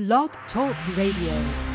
Blog Talk Radio.